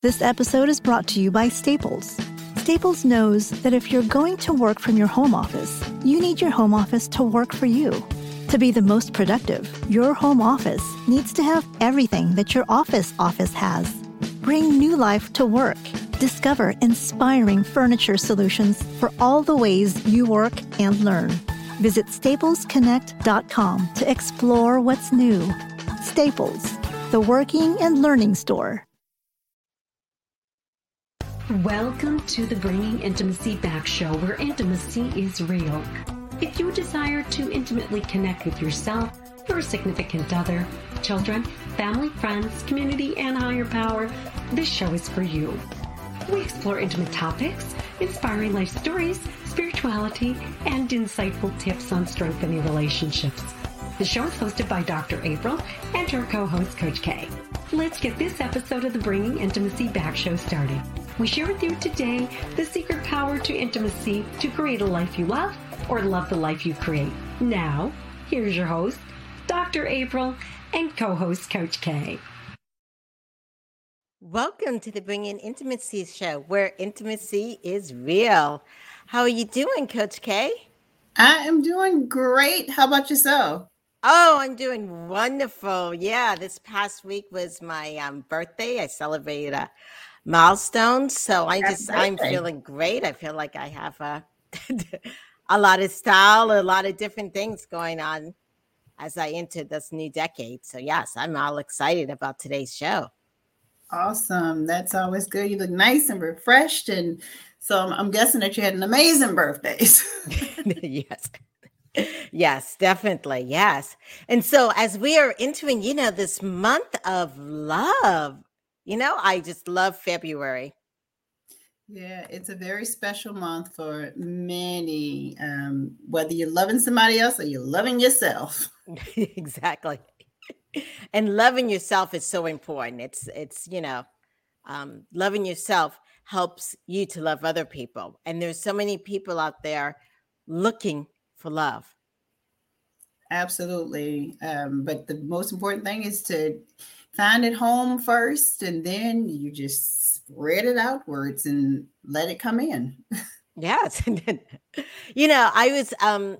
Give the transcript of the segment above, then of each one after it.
This episode is brought to you by Staples. Staples knows that if you're going to work from your home office, you need your home office to work for you. To be the most productive, your home office needs to have everything that your office office has. Bring new life to work. Discover inspiring furniture solutions for all the ways you work and learn. Visit staplesconnect.com to explore what's new. Staples, the working and learning store. Welcome to the Bringing Intimacy Back show, where intimacy is real. If you desire to intimately connect with yourself, your significant other, children, family, friends, community, and higher power, this show is for you. We explore intimate topics, inspiring life stories, spirituality, and insightful tips on strengthening relationships. The show is hosted by Dr. April and her co-host, Coach K. Let's get this episode of the Bringing Intimacy Back show started. We share with you today the secret power to intimacy to create a life you love or love the life you create. Now, here's your host, Dr. April, and co host, Coach K. Welcome to the Bringing Intimacy show, where intimacy is real. How are you doing, Coach K? I am doing great. How about yourself? Oh, I'm doing wonderful. Yeah, this past week was my um, birthday. I celebrated a milestone, so I just. I'm feeling great. I feel like I have a a lot of style, a lot of different things going on as I enter this new decade. So yes, I'm all excited about today's show. Awesome. That's always good. You look nice and refreshed and so I'm, I'm guessing that you had an amazing birthday. yes. Yes, definitely. Yes. And so as we are entering, you know, this month of love, you know, I just love February. Yeah, it's a very special month for many, um, whether you're loving somebody else or you're loving yourself. exactly. And loving yourself is so important. It's it's you know, um, loving yourself helps you to love other people. And there's so many people out there looking for love. Absolutely. Um, but the most important thing is to find it home first, and then you just spread it outwards and let it come in. yes. you know, I was um,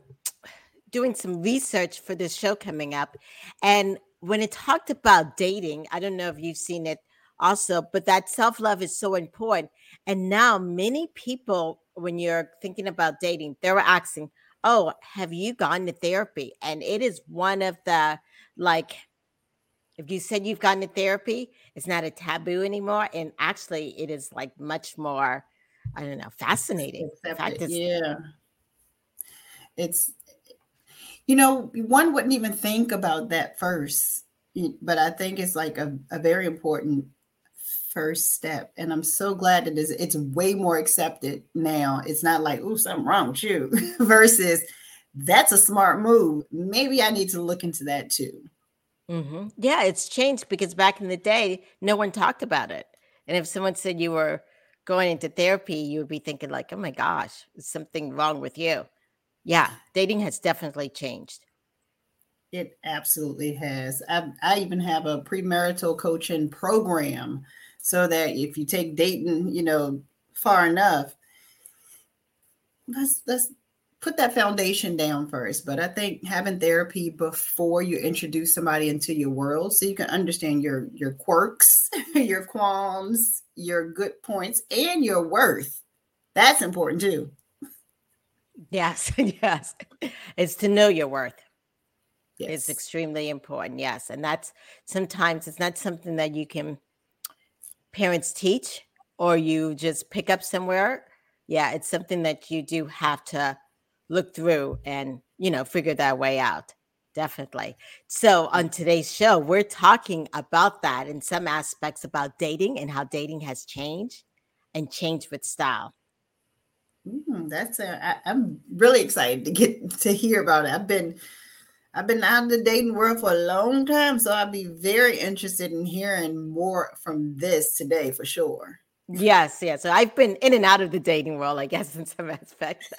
doing some research for this show coming up, and when it talked about dating, I don't know if you've seen it also, but that self love is so important. And now, many people, when you're thinking about dating, they're asking, oh, have you gone to therapy? And it is one of the like, if you said you've gone to therapy, it's not a taboo anymore. And actually, it is like much more, I don't know, fascinating. Fact, it's, yeah. It's, you know, one wouldn't even think about that first, but I think it's like a, a very important first step. And I'm so glad that it's, it's way more accepted now. It's not like, oh, something wrong with you, versus that's a smart move. Maybe I need to look into that too. Mm-hmm. Yeah, it's changed because back in the day, no one talked about it. And if someone said you were going into therapy, you would be thinking, like, oh my gosh, is something wrong with you? Yeah, dating has definitely changed. It absolutely has. I, I even have a premarital coaching program so that if you take dating, you know, far enough, let's let's put that foundation down first. But I think having therapy before you introduce somebody into your world, so you can understand your your quirks, your qualms, your good points, and your worth. That's important too. Yes, yes. It's to know your worth. Yes. It's extremely important. Yes. And that's sometimes it's not something that you can parents teach or you just pick up somewhere, yeah, it's something that you do have to look through and, you know, figure that way out. Definitely. So, on today's show, we're talking about that in some aspects about dating and how dating has changed and changed with style. Mm, that's a, I, I'm really excited to get to hear about it. I've been I've been out of the dating world for a long time, so I'd be very interested in hearing more from this today for sure. Yes, yes. So I've been in and out of the dating world, I guess, in some aspects.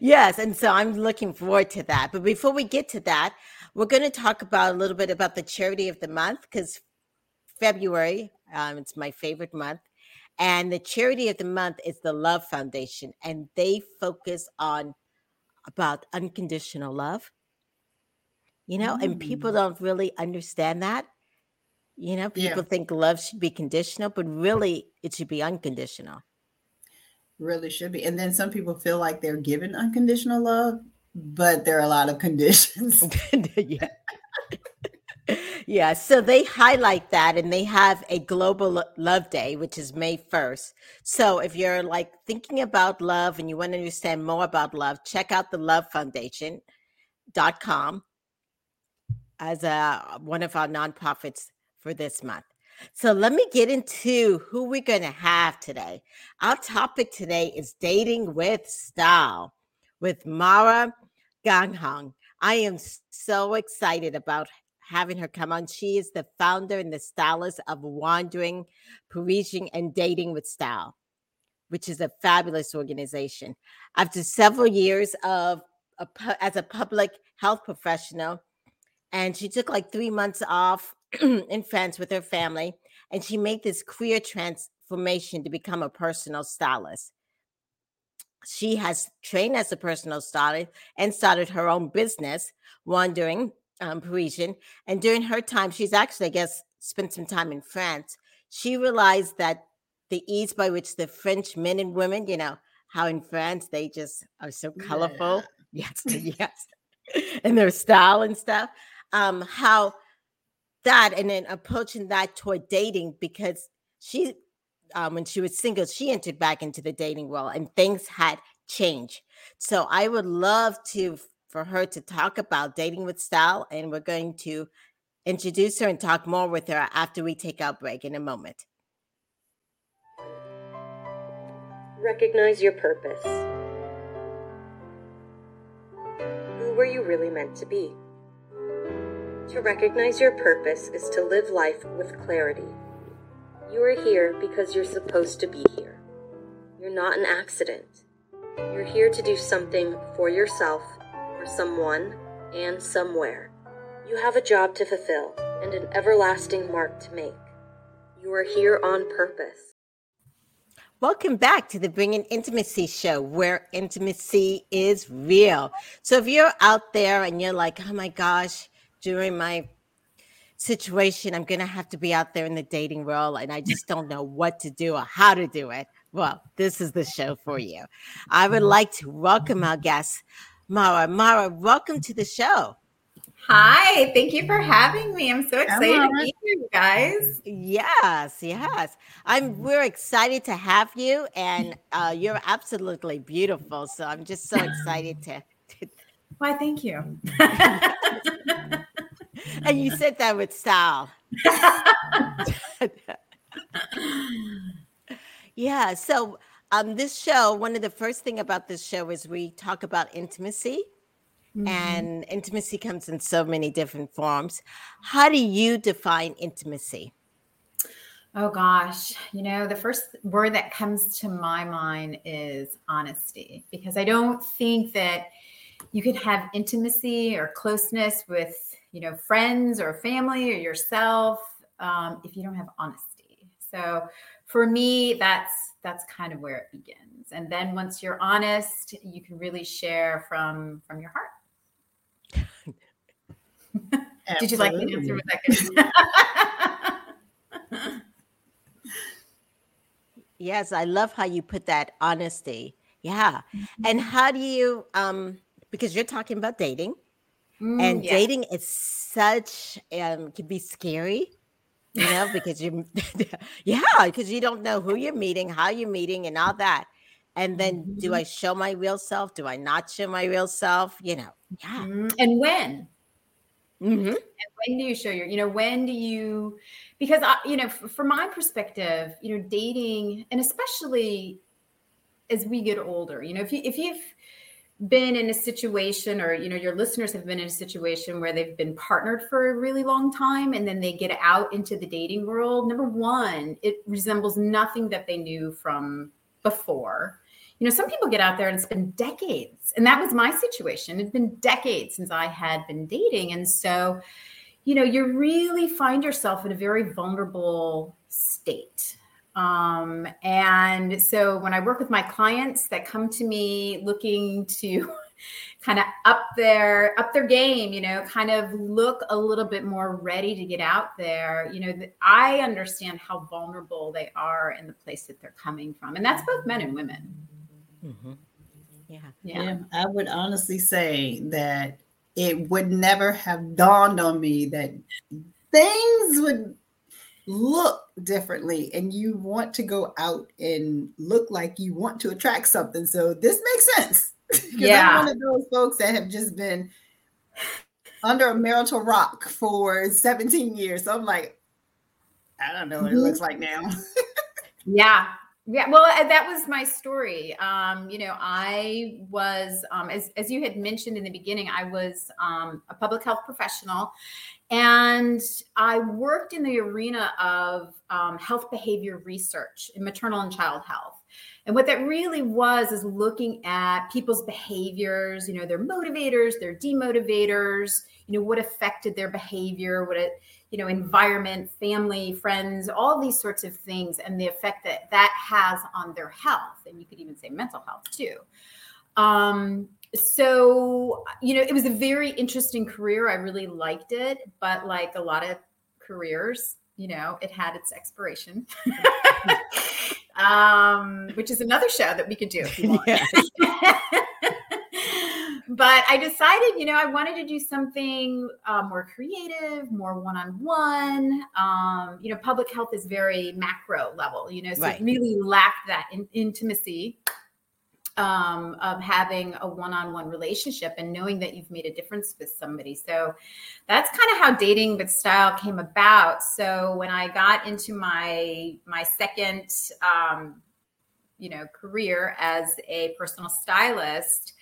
yes, and so I'm looking forward to that. But before we get to that, we're going to talk about a little bit about the charity of the month because February, Um, it's my favorite month. And the charity of the month is the Love Foundation, and they focus on about unconditional love. You know, mm. and people mm. don't really understand that. You know, people yeah. think love should be conditional, but really it should be unconditional. Really should be. And then some people feel like they're given unconditional love, but there are a lot of conditions. yeah. yeah. So they highlight that and they have a global love day, which is May 1st. So if you're like thinking about love and you want to understand more about love, check out the Love Foundation.com as a one of our nonprofits for this month. So let me get into who we're going to have today. Our topic today is dating with style with Mara Ganghang. I am so excited about having her come on. She is the founder and the stylist of Wandering Parisian and Dating with Style, which is a fabulous organization. After several years of a, as a public health professional, and she took like three months off in France with her family, and she made this career transformation to become a personal stylist. She has trained as a personal stylist and started her own business, Wandering um, Parisian. And during her time, she's actually, I guess, spent some time in France. She realized that the ease by which the French men and women, you know, how in France they just are so colorful. Yeah. Yes, yes. and their style and stuff. Um, how that and then approaching that toward dating because she um, when she was single, she entered back into the dating world and things had changed. So I would love to for her to talk about dating with style, and we're going to introduce her and talk more with her after we take our break in a moment. Recognize your purpose. Who were you really meant to be? To recognize your purpose is to live life with clarity. You are here because you're supposed to be here. You're not an accident. You're here to do something for yourself for someone and somewhere. You have a job to fulfill and an everlasting mark to make. You are here on purpose. Welcome back to the Bringing Intimacy Show, where intimacy is real. So, if you're out there and you're like, oh my gosh, during my situation, I'm going to have to be out there in the dating world and I just don't know what to do or how to do it. Well, this is the show for you. I would like to welcome our guest, Mara. Mara, welcome to the show. Hi, thank you for having me. I'm so excited to meet you guys. Yes, yes. I'm we're excited to have you and uh, you're absolutely beautiful. So I'm just so excited to, to... Why, thank you. and you said that with style. yeah, so um, this show, one of the first thing about this show is we talk about intimacy. Mm-hmm. And intimacy comes in so many different forms. How do you define intimacy? Oh gosh, you know, the first word that comes to my mind is honesty because I don't think that you could have intimacy or closeness with, you know, friends or family or yourself um, if you don't have honesty. So for me, that's that's kind of where it begins. And then once you're honest, you can really share from from your heart. Did you like the answer? Was that yes, I love how you put that honesty. Yeah. Mm-hmm. And how do you um because you're talking about dating mm, and yeah. dating is such um can be scary you know, because you, yeah, because you don't know who you're meeting, how you're meeting, and all that. And then, mm-hmm. do I show my real self? Do I not show my real self? You know, yeah. Mm-hmm. And when? Mm-hmm. And when do you show your, you know, when do you, because, I, you know, from my perspective, you know, dating, and especially as we get older, you know, if you, if you've, been in a situation or you know your listeners have been in a situation where they've been partnered for a really long time and then they get out into the dating world number one it resembles nothing that they knew from before you know some people get out there and it's been decades and that was my situation it's been decades since i had been dating and so you know you really find yourself in a very vulnerable state. Um, and so when I work with my clients that come to me looking to kind of up their up their game, you know, kind of look a little bit more ready to get out there, you know, I understand how vulnerable they are in the place that they're coming from. And that's both men and women. Mm-hmm. Yeah. yeah. Yeah. I would honestly say that it would never have dawned on me that things would look differently and you want to go out and look like you want to attract something. So this makes sense. yeah. I'm one of those folks that have just been under a marital rock for 17 years. So I'm like, I don't know what it looks like now. yeah. Yeah, well, uh, that was my story. Um, you know, I was, um, as, as you had mentioned in the beginning, I was um, a public health professional and I worked in the arena of um, health behavior research in maternal and child health. And what that really was is looking at people's behaviors, you know, their motivators, their demotivators, you know, what affected their behavior, what it, you know, environment, family, friends, all these sorts of things, and the effect that that has on their health. And you could even say mental health too. Um, so, you know, it was a very interesting career. I really liked it, but like a lot of careers, you know, it had its expiration. um, which is another show that we could do if you want. but I decided, you know, I wanted to do something uh, more creative, more one-on-one. Um, you know, public health is very macro level, you know, so right. it really lacked that in- intimacy um, of having a one-on-one relationship and knowing that you've made a difference with somebody. So that's kind of how dating with style came about. So when I got into my my second, um, you know, career as a personal stylist.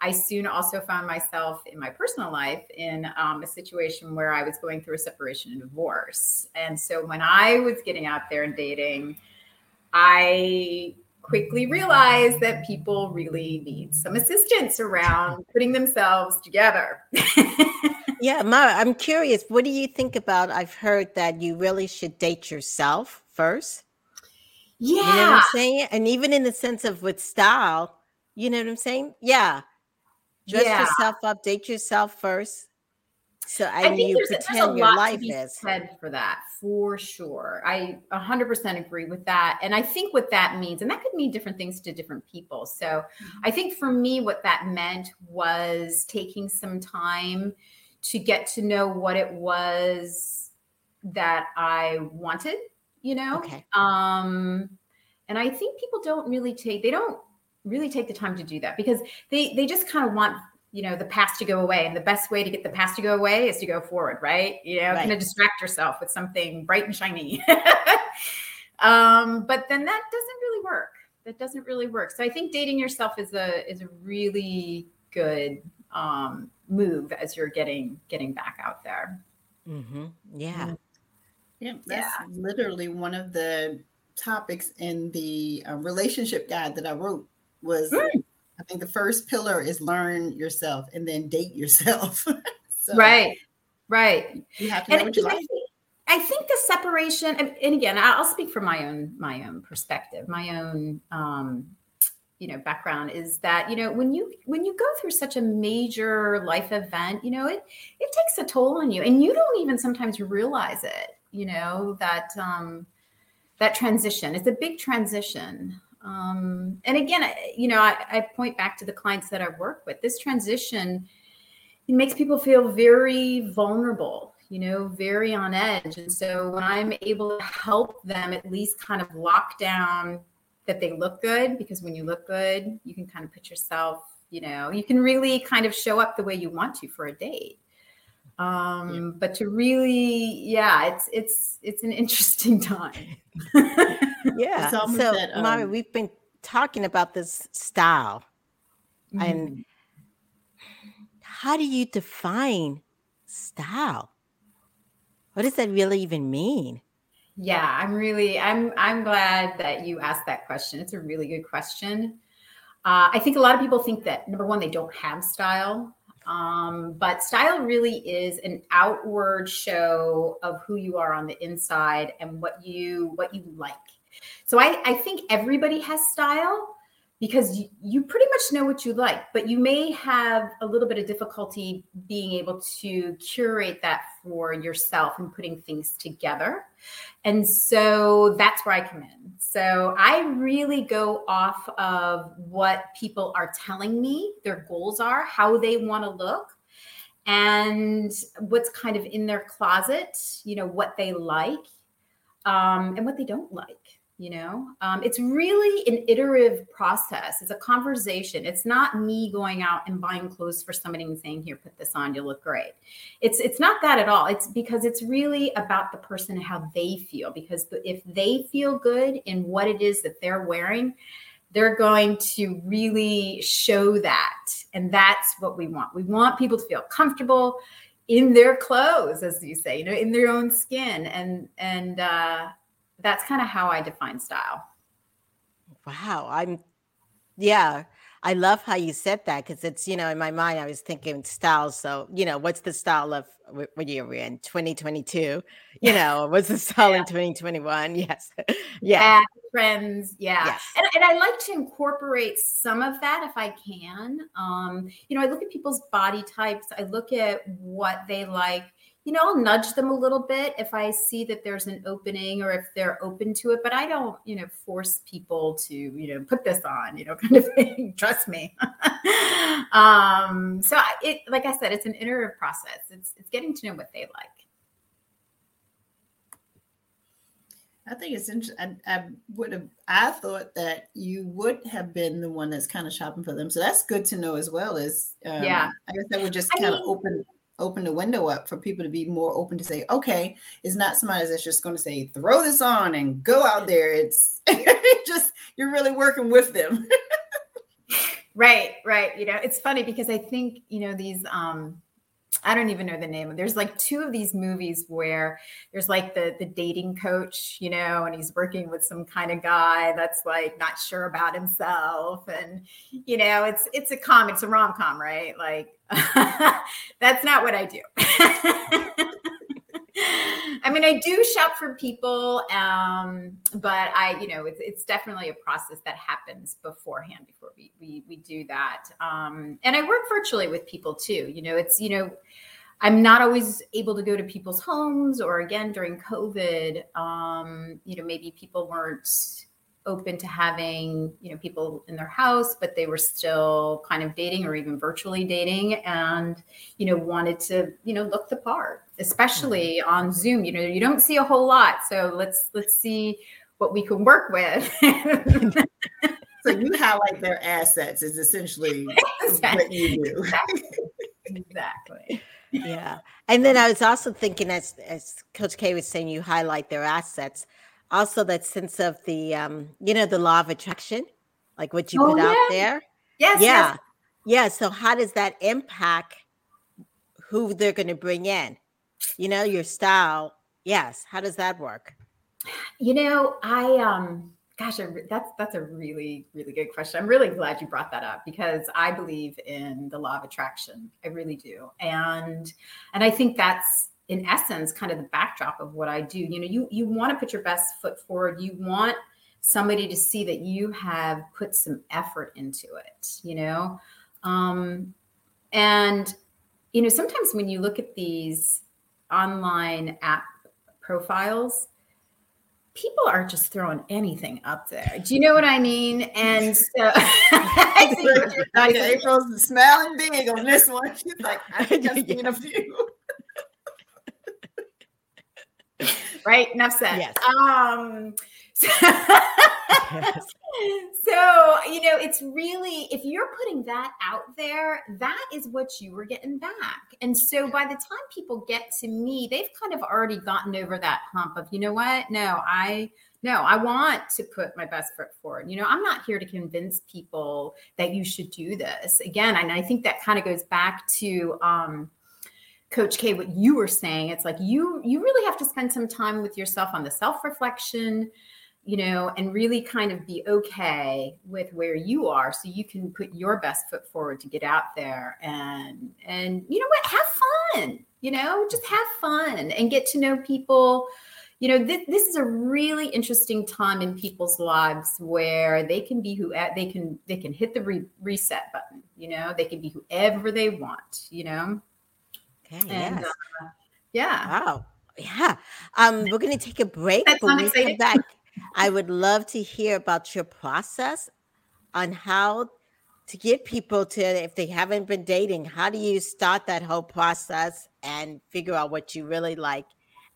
I soon also found myself in my personal life in um, a situation where I was going through a separation and divorce. And so when I was getting out there and dating, I quickly realized that people really need some assistance around putting themselves together. yeah, Mara, I'm curious. What do you think about? I've heard that you really should date yourself first. Yeah. You know what I'm saying? And even in the sense of with style, you know what I'm saying? Yeah. Dress yeah. yourself up, date yourself first. So I, I you there's, pretend there's your life is said for that for sure. I 100% agree with that. And I think what that means, and that could mean different things to different people. So mm-hmm. I think for me, what that meant was taking some time to get to know what it was that I wanted, you know? Okay. Um, and I think people don't really take, they don't really take the time to do that because they they just kind of want you know the past to go away and the best way to get the past to go away is to go forward right you know right. kind of distract yourself with something bright and shiny um but then that doesn't really work that doesn't really work so i think dating yourself is a is a really good um move as you're getting getting back out there mm-hmm. yeah yeah that's yeah. literally one of the topics in the uh, relationship guide that i wrote was mm. I think the first pillar is learn yourself and then date yourself. so right, right. You have to know and what you like. I think the separation, and again, I'll speak from my own my own perspective, my own um, you know background is that you know when you when you go through such a major life event, you know it it takes a toll on you, and you don't even sometimes realize it. You know that um, that transition. It's a big transition. Um, and again, you know, I, I point back to the clients that I work with. This transition it makes people feel very vulnerable, you know, very on edge. And so when I'm able to help them at least kind of lock down that they look good, because when you look good, you can kind of put yourself, you know, you can really kind of show up the way you want to for a date. Um, yeah. but to really, yeah, it's it's it's an interesting time. yeah. So, that, um, Mara, we've been talking about this style, mm-hmm. and how do you define style? What does that really even mean? Yeah, I'm really I'm I'm glad that you asked that question. It's a really good question. Uh, I think a lot of people think that number one, they don't have style. Um, but style really is an outward show of who you are on the inside and what you what you like. So I, I think everybody has style because you, you pretty much know what you like, but you may have a little bit of difficulty being able to curate that for yourself and putting things together. And so that's where I come in. So I really go off of what people are telling me their goals are, how they want to look, and what's kind of in their closet, you know, what they like um, and what they don't like you know? Um, it's really an iterative process. It's a conversation. It's not me going out and buying clothes for somebody and saying here put this on you look great. It's it's not that at all. It's because it's really about the person and how they feel because if they feel good in what it is that they're wearing they're going to really show that and that's what we want. We want people to feel comfortable in their clothes as you say you know in their own skin and and uh that's kind of how I define style. Wow. I'm, yeah. I love how you said that because it's, you know, in my mind, I was thinking style. So, you know, what's the style of what year we're in? 2022, you know, what's the style yeah. in 2021? Yes. yeah. yeah. Trends. Yeah. Yes. And, and I like to incorporate some of that if I can. Um, you know, I look at people's body types, I look at what they like you know, I'll nudge them a little bit if I see that there's an opening or if they're open to it, but I don't, you know, force people to, you know, put this on, you know, kind of thing. Trust me. um, so it, like I said, it's an iterative process. It's, it's getting to know what they like. I think it's interesting. I, I, would have, I thought that you would have been the one that's kind of shopping for them. So that's good to know as well. As um, yeah, I guess that would just kind of open open the window up for people to be more open to say, okay, it's not somebody that's just going to say, throw this on and go out there. It's just, you're really working with them. right, right. You know, it's funny because I think, you know, these, um, I don't even know the name. There's like two of these movies where there's like the the dating coach, you know, and he's working with some kind of guy that's like not sure about himself, and you know, it's it's a com, it's a rom com, right? Like that's not what I do. I mean, I do shop for people, um, but I, you know, it's, it's definitely a process that happens beforehand before we we, we do that. Um, and I work virtually with people too. You know, it's you know, I'm not always able to go to people's homes, or again during COVID, um, you know, maybe people weren't open to having you know people in their house but they were still kind of dating or even virtually dating and you know wanted to you know look the part especially mm-hmm. on zoom you know you don't see a whole lot so let's let's see what we can work with so you highlight their assets is essentially exactly. what you do exactly. exactly yeah and then i was also thinking as as coach k was saying you highlight their assets also that sense of the um you know the law of attraction like what you oh, put yeah. out there yes yeah yes. yeah so how does that impact who they're going to bring in you know your style yes how does that work you know i um gosh that's that's a really really good question i'm really glad you brought that up because i believe in the law of attraction i really do and and i think that's in essence kind of the backdrop of what I do. You know, you you want to put your best foot forward. You want somebody to see that you have put some effort into it, you know? Um and you know, sometimes when you look at these online app profiles, people are just throwing anything up there. Do you know what I mean? And so I see April's smiling big on this one. She's like, I've just seen a few right? Enough said. Yes. Um, so, yes. so, you know, it's really, if you're putting that out there, that is what you were getting back. And so by the time people get to me, they've kind of already gotten over that hump of, you know what? No, I, no, I want to put my best foot forward. You know, I'm not here to convince people that you should do this. Again, and I think that kind of goes back to, um, coach k what you were saying it's like you you really have to spend some time with yourself on the self reflection you know, and really kind of be okay with where you are so you can put your best foot forward to get out there and and you know what, have fun, you know, just have fun and get to know people. You know, this, this is a really interesting time in people's lives where they can be who they can they can hit the re- reset button, you know, they can be whoever they want, you know. Okay, and, yes. Uh, yeah. Wow. Yeah. Um, we're going to take a break. That's when we come back, I would love to hear about your process on how to get people to, if they haven't been dating, how do you start that whole process and figure out what you really like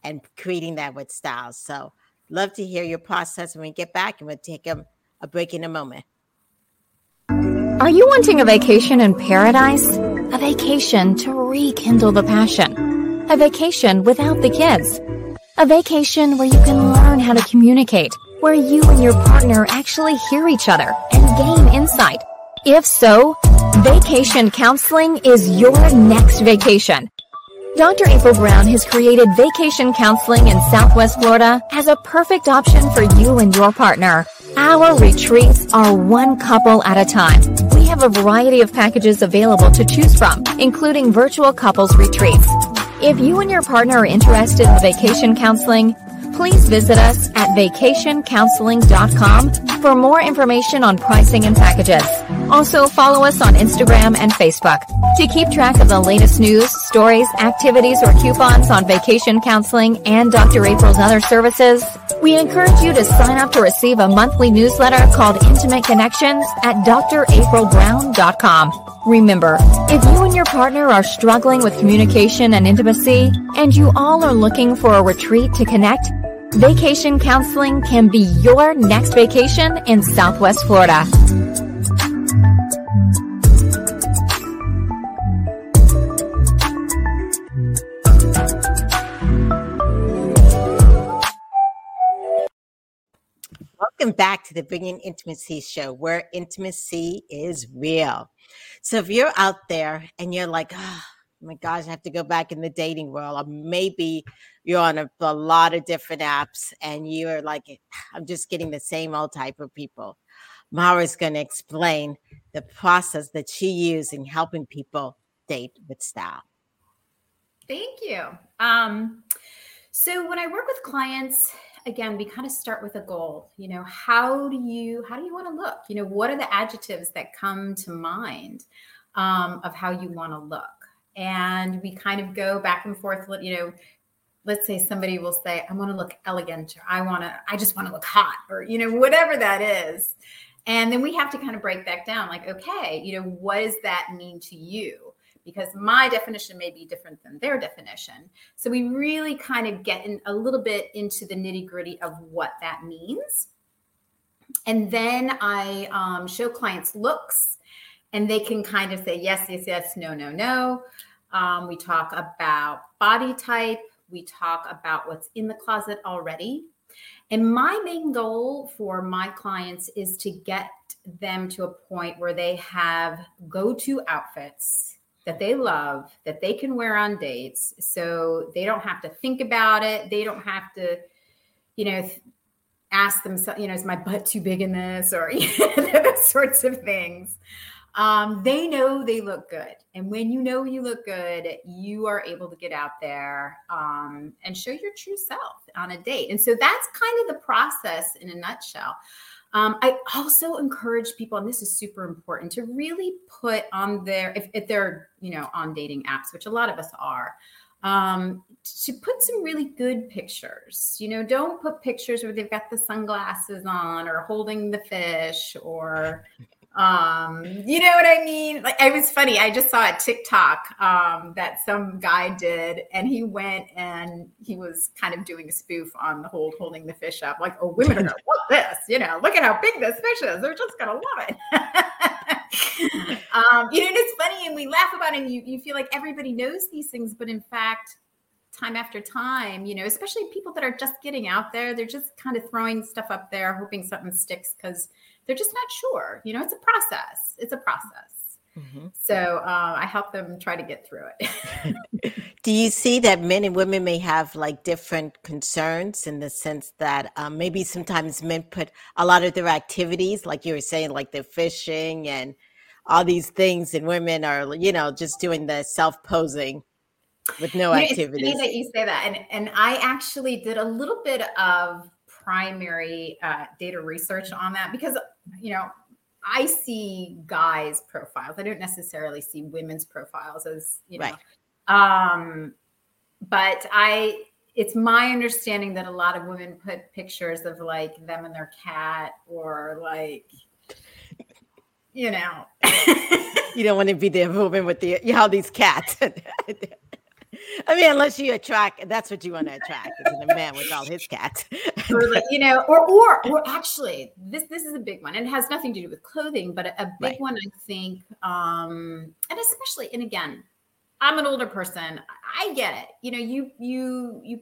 and creating that with styles? So, love to hear your process when we get back, and we'll take a, a break in a moment. Are you wanting a vacation in paradise? A vacation to rekindle the passion a vacation without the kids. A vacation where you can learn how to communicate, where you and your partner actually hear each other and gain insight. If so, vacation counseling is your next vacation. Dr. April Brown has created vacation counseling in Southwest Florida as a perfect option for you and your partner. Our retreats are one couple at a time. We have a variety of packages available to choose from, including virtual couples retreats if you and your partner are interested in vacation counseling, please visit us at vacationcounseling.com for more information on pricing and packages. Also, follow us on Instagram and Facebook. To keep track of the latest news, stories, activities, or coupons on vacation counseling and Dr. April's other services, we encourage you to sign up to receive a monthly newsletter called Intimate Connections at draprilbrown.com. Remember, if you and your partner are struggling with communication and intimacy, and you all are looking for a retreat to connect, vacation counseling can be your next vacation in Southwest Florida. Welcome back to the Bringing Intimacy Show, where intimacy is real. So if you're out there and you're like, oh my gosh, I have to go back in the dating world, or maybe you're on a, a lot of different apps and you're like, I'm just getting the same old type of people. Mara's going to explain the process that she used in helping people date with style. Thank you. Um, so when I work with clients, again we kind of start with a goal you know how do you how do you want to look? You know what are the adjectives that come to mind um, of how you want to look? And we kind of go back and forth you know let's say somebody will say i want to look elegant or i want to i just want to look hot or you know whatever that is. And then we have to kind of break that down like okay you know what does that mean to you because my definition may be different than their definition. So we really kind of get in a little bit into the nitty gritty of what that means. And then I um, show clients looks and they can kind of say yes, yes, yes, no, no, no. Um, we talk about body type. We talk about what's in the closet already. And my main goal for my clients is to get them to a point where they have go to outfits that they love that they can wear on dates. So they don't have to think about it. They don't have to you know ask themselves you know is my butt too big in this? Or you know, those sorts of things. Um, they know they look good. And when you know you look good you are able to get out there um, and show your true self on a date. And so that's kind of the process in a nutshell um, I also encourage people, and this is super important, to really put on their, if, if they're, you know, on dating apps, which a lot of us are, um, to put some really good pictures. You know, don't put pictures where they've got the sunglasses on or holding the fish or um you know what i mean? Like it was funny. I just saw a tiktok um that some guy did and he went and he was kind of doing a spoof on the whole holding the fish up. Like oh women are gonna love this you know? Look at how big this fish is. They're just gonna love it. Um you know it's funny and we laugh about it and you, you feel like everybody knows these things but in fact time after time you know especially people that are just getting out there they're just kind of throwing stuff up there hoping something sticks because they're just not sure. You know, it's a process. It's a process. Mm-hmm. So uh, I help them try to get through it. Do you see that men and women may have like different concerns in the sense that um, maybe sometimes men put a lot of their activities, like you were saying, like the fishing and all these things, and women are, you know, just doing the self posing with no you activities. It's funny that you say that, and and I actually did a little bit of primary uh, data research on that because you know I see guys' profiles. I don't necessarily see women's profiles as you know. Right. Um, but I, it's my understanding that a lot of women put pictures of like them and their cat, or like, you know. you don't want to be the woman with the you know these cats. I mean, unless you attract, that's what you want to attract, is a man with all his cats. you know, or or or actually, this this is a big one. It has nothing to do with clothing, but a, a big right. one, I think, um, and especially, and again, I'm an older person. I get it. You know, you you you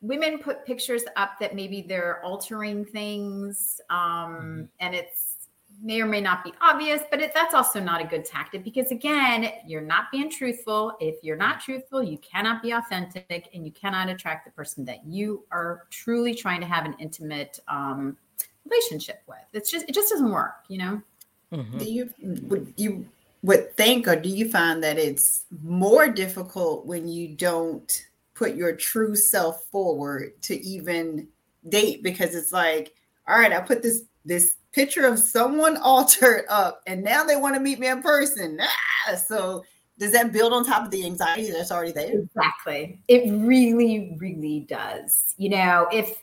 women put pictures up that maybe they're altering things um, mm-hmm. and it's may or may not be obvious, but it, that's also not a good tactic because, again, you're not being truthful. If you're not truthful, you cannot be authentic and you cannot attract the person that you are truly trying to have an intimate um, relationship with. It's just, it just doesn't work, you know? Mm-hmm. Do you, would you would think, or do you find that it's more difficult when you don't put your true self forward to even date? Because it's like, all right, I put this, this picture of someone altered up and now they want to meet me in person. Ah, so does that build on top of the anxiety that's already there? Exactly. It really, really does. You know, if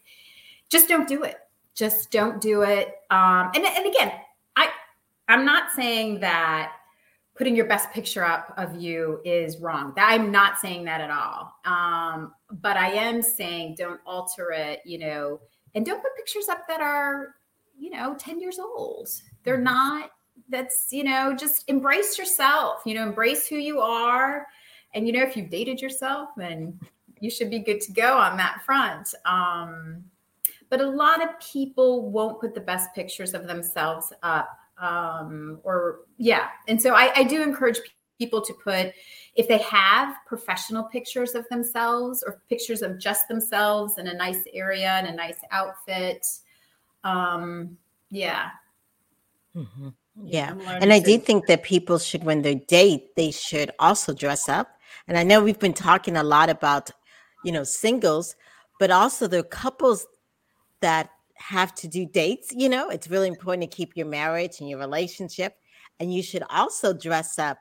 just don't do it. Just don't do it. Um, and, and again, I I'm not saying that putting your best picture up of you is wrong. I'm not saying that at all. Um, but I am saying don't alter it, you know, and don't put pictures up that are you know 10 years old. They're mm-hmm. not that's you know just embrace yourself you know embrace who you are. And you know if you've dated yourself then you should be good to go on that front. Um but a lot of people won't put the best pictures of themselves up um or yeah. And so i, I do encourage people to put if they have professional pictures of themselves or pictures of just themselves in a nice area and a nice outfit um yeah mm-hmm. yeah and i do think that people should when they date they should also dress up and i know we've been talking a lot about you know singles but also the couples that have to do dates you know it's really important to keep your marriage and your relationship and you should also dress up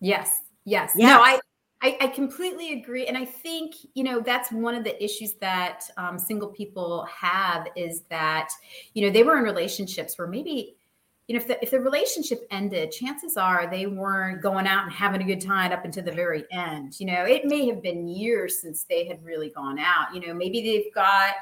yes yes, yes. no i I, I, completely agree. And I think, you know, that's one of the issues that um, single people have is that, you know, they were in relationships where maybe, you know, if the, if the relationship ended, chances are they weren't going out and having a good time up until the very end. You know, it may have been years since they had really gone out. You know, maybe they've got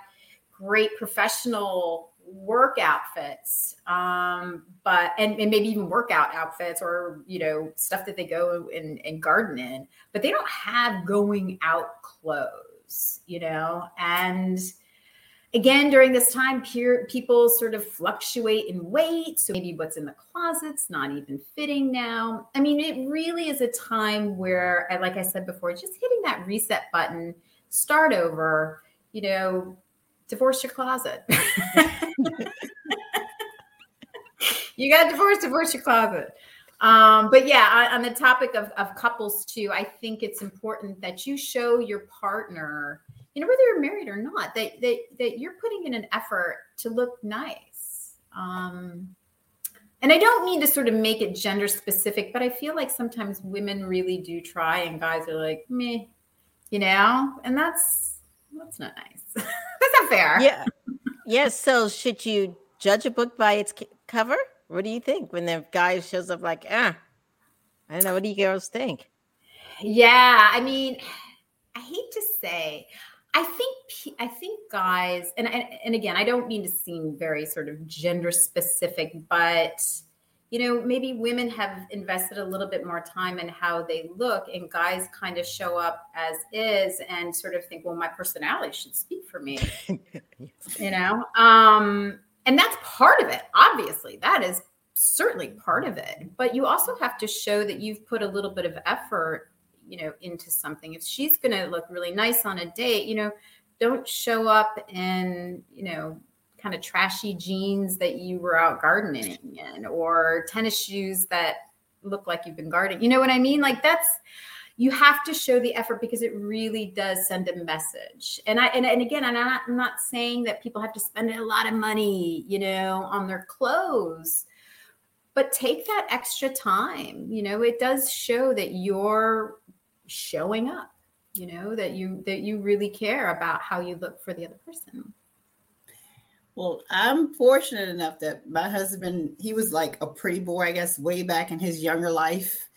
great professional work outfits um but and, and maybe even workout outfits or you know stuff that they go and, and garden in but they don't have going out clothes you know? And again during this time peer, people sort of fluctuate in weight so maybe what's in the closet's not even fitting now. I mean it really is a time where like i said before just hitting that reset button start over you know divorce your closet you got divorced, divorce your closet. Um, but yeah, on, on the topic of, of couples too, I think it's important that you show your partner, you know, whether you're married or not, that that, that you're putting in an effort to look nice. Um, and I don't mean to sort of make it gender specific, but I feel like sometimes women really do try, and guys are like, me, you know, and that's that's not nice. that's not fair. Yeah. Yes. So should you judge a book by its cover? What do you think when the guy shows up like, ah, I don't know. What do you girls think? Yeah, I mean, I hate to say, I think I think guys, and and, and again, I don't mean to seem very sort of gender specific, but you know, maybe women have invested a little bit more time in how they look, and guys kind of show up as is and sort of think, well, my personality should speak for me. you know, um, and that's part of it obviously. That is certainly part of it. But you also have to show that you've put a little bit of effort you know into something. If she's going to look really nice on a date you know don't show up in you know kind of trashy jeans that you were out gardening in or tennis shoes that look like you've been gardening. You know what i mean? Like that's you have to show the effort because it really does send a message. And i and, and again I'm not, I'm not saying that people have to spend a lot of money you know on their clothes but take that extra time. You know it does show that you're showing up you know that you that you really care about how you look for the other person well i'm fortunate enough that my husband he was like a pretty boy i guess way back in his younger life.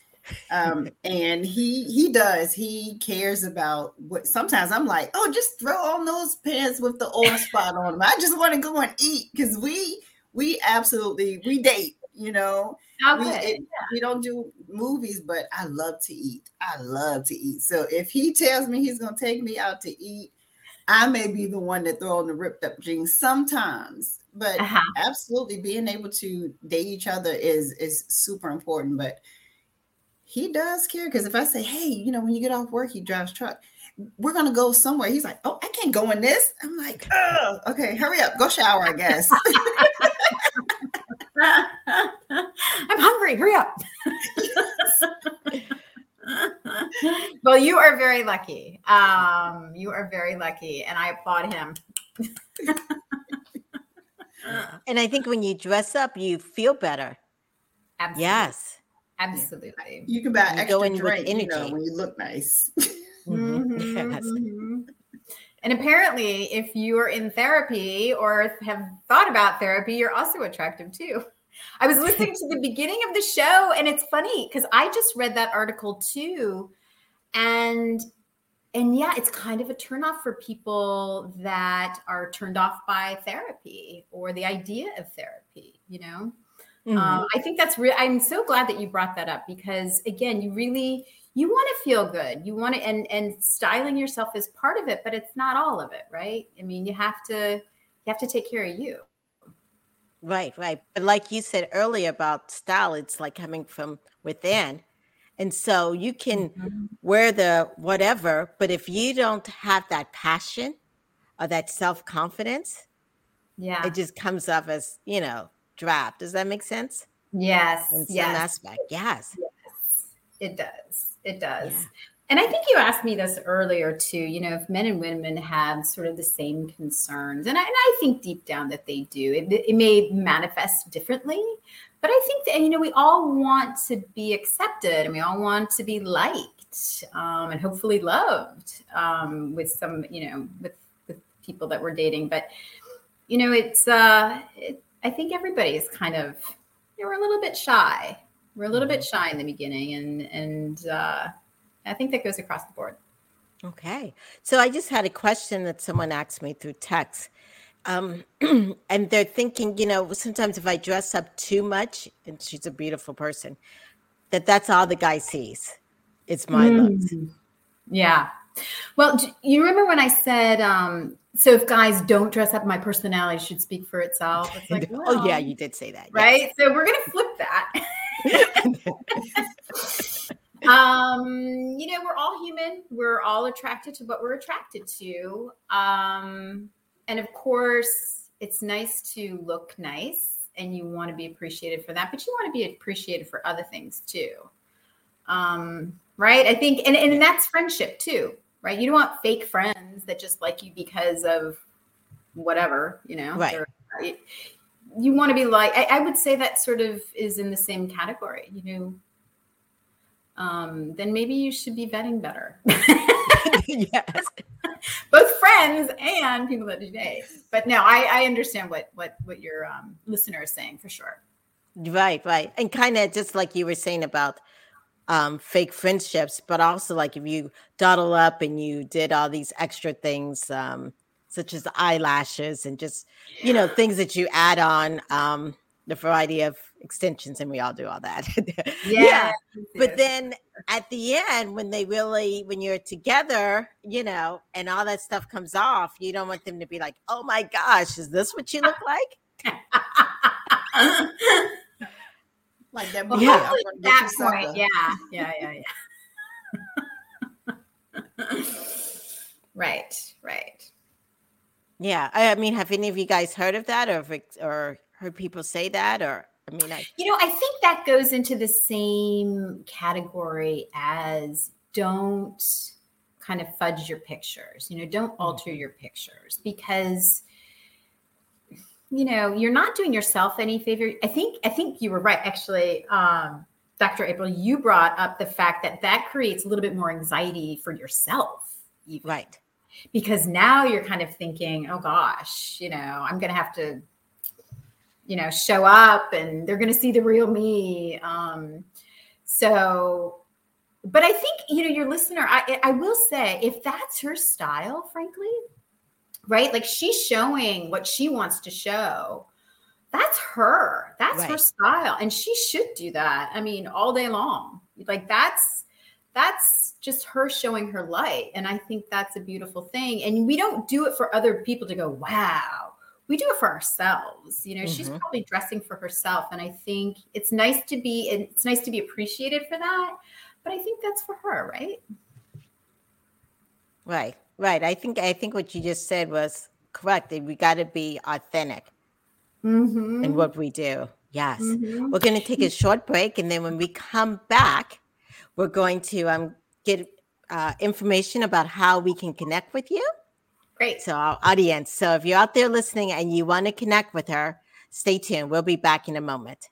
Um, and he he does he cares about what sometimes i'm like oh just throw on those pants with the old spot on them i just want to go and eat because we we absolutely we date you know? Okay. we, it, we don't do movies but i love to eat. I love to eat. So if he tells me he's going to take me out to eat i may be the one that throw on the ripped up jeans sometimes but uh-huh. absolutely being able to date each other is is super important but he does care because if I say, hey, you know, when you get off work, he drives truck. We're gonna go somewhere. He's like, oh, I can't go in this. I'm like, oh, okay, hurry up, go shower, I guess. I'm hungry. Hurry up. well, you are very lucky. Um, you are very lucky, and I applaud him. and I think when you dress up, you feel better. Absolutely. Yes. Absolutely. You can buy you extra drink, you know, when you look nice. Mm-hmm, yes. Mm-hmm. And apparently, if you are in therapy or have thought about therapy, you're also attractive too. I was listening to the beginning of the show, and it's funny because I just read that article too, and and yeah, it's kind of a turnoff for people that are turned off by therapy or the idea of therapy. You know, Mm-hmm. Um, I think that's real. I'm so glad that you brought that up because again, you really you want to feel good. You want to and and styling yourself is part of it, but it's not all of it, right? I mean, you have to you have to take care of you. Right, right. But like you said earlier about style, it's like coming from within. And so you can mm-hmm. wear the whatever, but if you don't have that passion or that self confidence, yeah, it just comes off as, you know, draft. Does that make sense? Yes. In some yes. aspect. Yes. Yes. It does. It does. Yeah. And I think you asked me this earlier too, you know, if men and women have sort of the same concerns. And I, and I think deep down that they do. It, it may manifest differently, but I think that, you know, we all want to be accepted and we all want to be liked um, and hopefully loved um, with some, you know, with, with people that we're dating. But, you know, it's, uh, it, I think everybody is kind of, you know, we're a little bit shy. We're a little bit mm-hmm. shy in the beginning, and and uh, I think that goes across the board. Okay, so I just had a question that someone asked me through text, um, and they're thinking, you know, sometimes if I dress up too much, and she's a beautiful person, that that's all the guy sees. It's my mm. looks. Yeah. Well, you remember when I said um, so if guys don't dress up, my personality should speak for itself. It's like, well, oh yeah, you did say that, right? Yes. So we're gonna flip that. um, you know, we're all human. We're all attracted to what we're attracted to. Um, and of course, it's nice to look nice, and you want to be appreciated for that, but you want to be appreciated for other things too. Um, right? I think, and and that's friendship too right? You don't want fake friends that just like you because of whatever, you know. Right. you want to be like I, I, would say that sort of is in the same category, you know. Um, then maybe you should be vetting better. yes. Both friends and people that you date. But no, I, I understand what what what your um, listener is saying for sure. Right, right. And kind of just like you were saying about um, fake friendships, but also like if you dawdle up and you did all these extra things, um, such as eyelashes and just you know things that you add on um, the variety of extensions, and we all do all that. yeah. yeah. But then at the end, when they really, when you're together, you know, and all that stuff comes off, you don't want them to be like, "Oh my gosh, is this what you look like?" Like that. Yeah. that point, yeah, yeah, yeah, yeah. right, right. Yeah, I, I mean, have any of you guys heard of that, or or heard people say that, or I mean, I You know, I think that goes into the same category as don't kind of fudge your pictures. You know, don't alter your pictures because you know, you're not doing yourself any favor. I think I think you were right actually. Um Dr. April, you brought up the fact that that creates a little bit more anxiety for yourself. Even right, because now you're kind of thinking, oh gosh, you know, I'm going to have to, you know, show up and they're going to see the real me. Um, so, but I think, you know, your listener, I, I will say, if that's her style, frankly, right? Like she's showing what she wants to show. That's her. That's her style. And she should do that. I mean, all day long. Like that's that's just her showing her light. And I think that's a beautiful thing. And we don't do it for other people to go, wow. We do it for ourselves. You know, she's Mhm. probably dressing for herself. And I think it's nice to be it's nice to be appreciated for that. But I think that's for her, right? right, right. I think I think what you just said was correct. that We got to be authentic Mm-hmm. in what we do. Yes. Mhm. We're going to take a short break, and then when we come back, we're going to um, get uh, information about how we can connect with you. Great. So, our audience. So, if you're out there listening and you want to connect with her, stay tuned. We'll be back in a moment.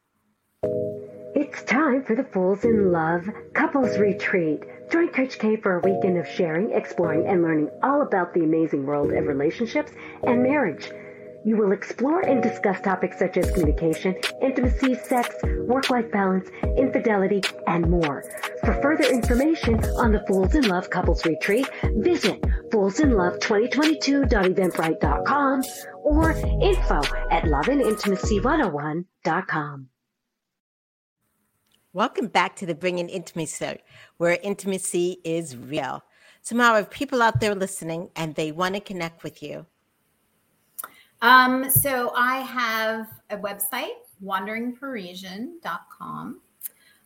It's time for the Fools in Love Couples Retreat. Join Coach K for a weekend of sharing, exploring, and learning all about the amazing world of relationships and marriage. You will explore and discuss topics such as communication, intimacy, sex, work life balance, infidelity, and more. For further information on the Fools in Love Couples Retreat, visit foolsinlove2022.eventbrite.com or info at loveandintimacy101.com. Welcome back to the Bringing Intimacy, Show, where intimacy is real. Tomorrow, if people out there listening and they want to connect with you, Um, so I have a website, wanderingparisian.com.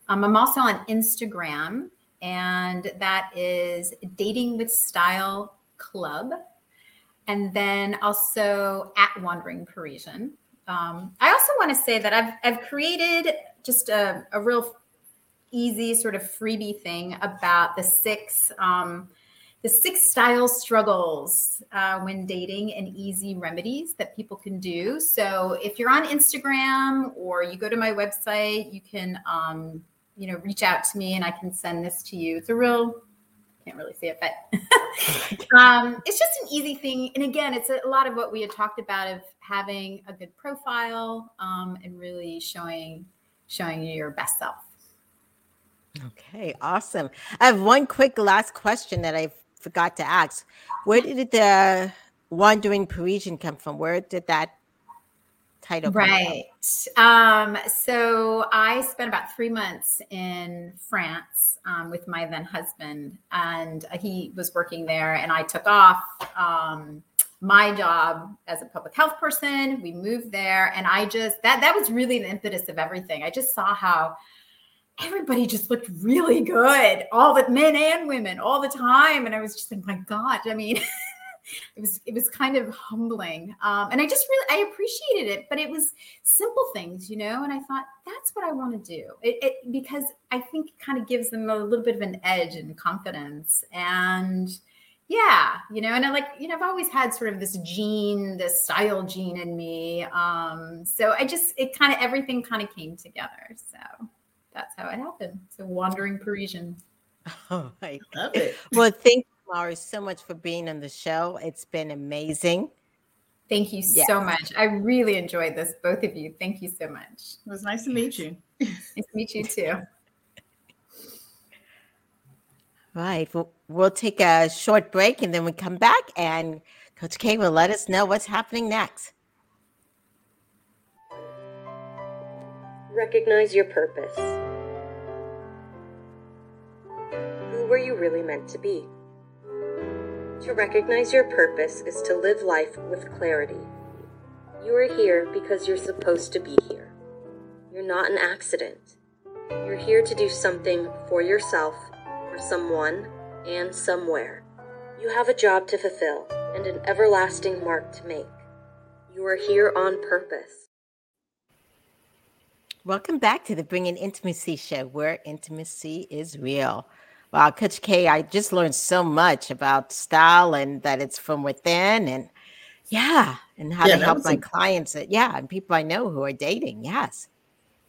Um, I'm also on Instagram, and that is Dating with Style Club. And then also at Wandering Parisian. Um, I also want to say that I've, I've created just a, a real easy sort of freebie thing about the six um, the six style struggles uh, when dating and easy remedies that people can do. So if you're on Instagram or you go to my website, you can, um, you know, reach out to me and I can send this to you. It's a real, can't really see it, but um, it's just an easy thing. And again, it's a, lot of what we had talked about of having a good profile um, and really showing showing you your best self. Okay, awesome. I have one quick last question that I forgot to ask. Where did the Wandering Parisian come from? Where did that title come from? Right. Um, so I spent about three months in France um, with my then husband, and he was working there, and I took off. Um, my job as a public health person we moved there and i just that that was really the impetus of everything i just saw how everybody just looked really good all the men and women all the time. And i was just like my god i mean it was it was kind of humbling. Um, and i just really i appreciated it but it was simple things you know and i thought that's what i want to do. It, it because i think it kind of gives them a little bit of an edge and confidence. And yeah you know and i like you know i've always had sort of this gene this style gene in me. Um so i just it kind of everything kind of came together so that's how it happened so wandering parisian Oh my Love it. Well, thank you, Mara, so much for being on the show. It's been amazing. thank you Yes. so much i really enjoyed this both of you thank you so much It was nice to meet you. nice to meet you too Right. We'll, we'll take a short break and then we come back and Coach K will let us know what's happening next. Recognize your purpose. Who were you really meant to be? To recognize your purpose is to live life with clarity. You are here because you're supposed to be here. You're not an accident. You're here to do something for yourself, for someone, and somewhere. You have a job to fulfill and an everlasting mark to make. You are here on purpose. Welcome back to the Bringing Intimacy Show, where intimacy is real. Wow, Coach K, I just learned so much about style and that it's from within, and yeah, and how Yeah, to help my clients. uh, Yeah, and people I know who are dating. Yes.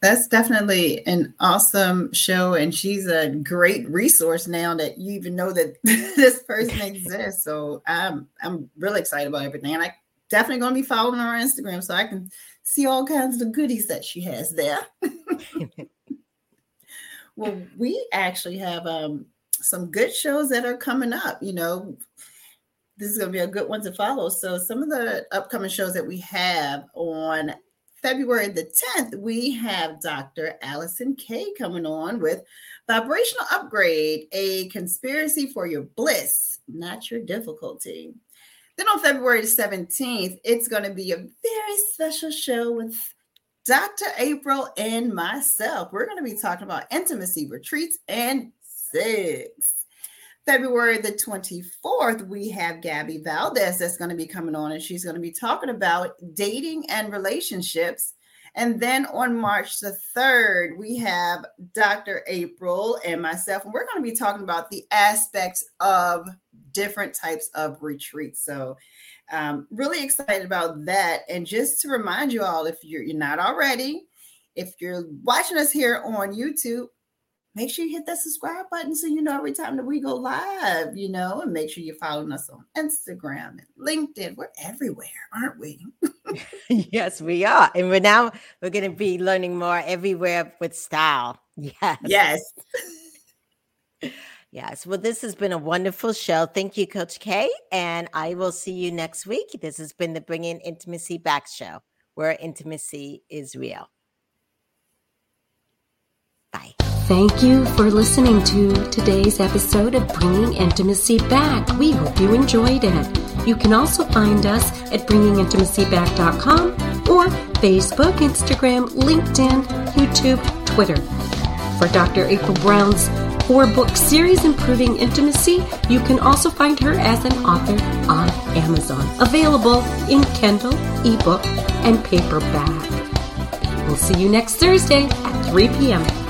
That's definitely an awesome show, and she's a great resource now that you even know that this person exists. So I'm I'm really excited about everything, and I definitely going to be following her on Instagram so I can see all kinds of goodies that she has there. well, we actually have um, some good shows that are coming up. You know, this is going to be a good one to follow. So some of the upcoming shows that we have on February the 10th, we have Dr. Allison Kay coming on with Vibrational Upgrade, a conspiracy for your bliss, not your difficulty. Then on February 17th, it's going to be a very special show with Dr. April and myself. We're going to be talking about intimacy retreats and sex. February the 24th, we have Gabby Valdez that's going to be coming on, and she's going to be talking about dating and relationships. And then on March the 3rd, we have Dr. April and myself, and we're going to be talking about the aspects of different types of retreats. So, um, really excited about that. And just to remind you all, if you're, you're not already, if you're watching us here on YouTube, make sure you hit that subscribe button so you know every time that we go live, you know, and make sure you're following us on Instagram and LinkedIn. We're everywhere, aren't we? yes, we are. And we're now we're going to be learning more everywhere with style. Yes. Yes. Yes. Well, this has been a wonderful show. Thank you, Coach K. And I will see you next week. This has been the Bringing Intimacy Back show, where intimacy is real. Bye. Thank you for listening to today's episode of Bringing Intimacy Back. We hope you enjoyed it. You can also find us at bringingintimacyback.com or Facebook, Instagram, LinkedIn, YouTube, Twitter. For Dr. April Brown's four book series, Improving Intimacy, you can also find her as an author on Amazon, available in Kindle, ebook, and paperback. We'll see you next Thursday at 3 p.m.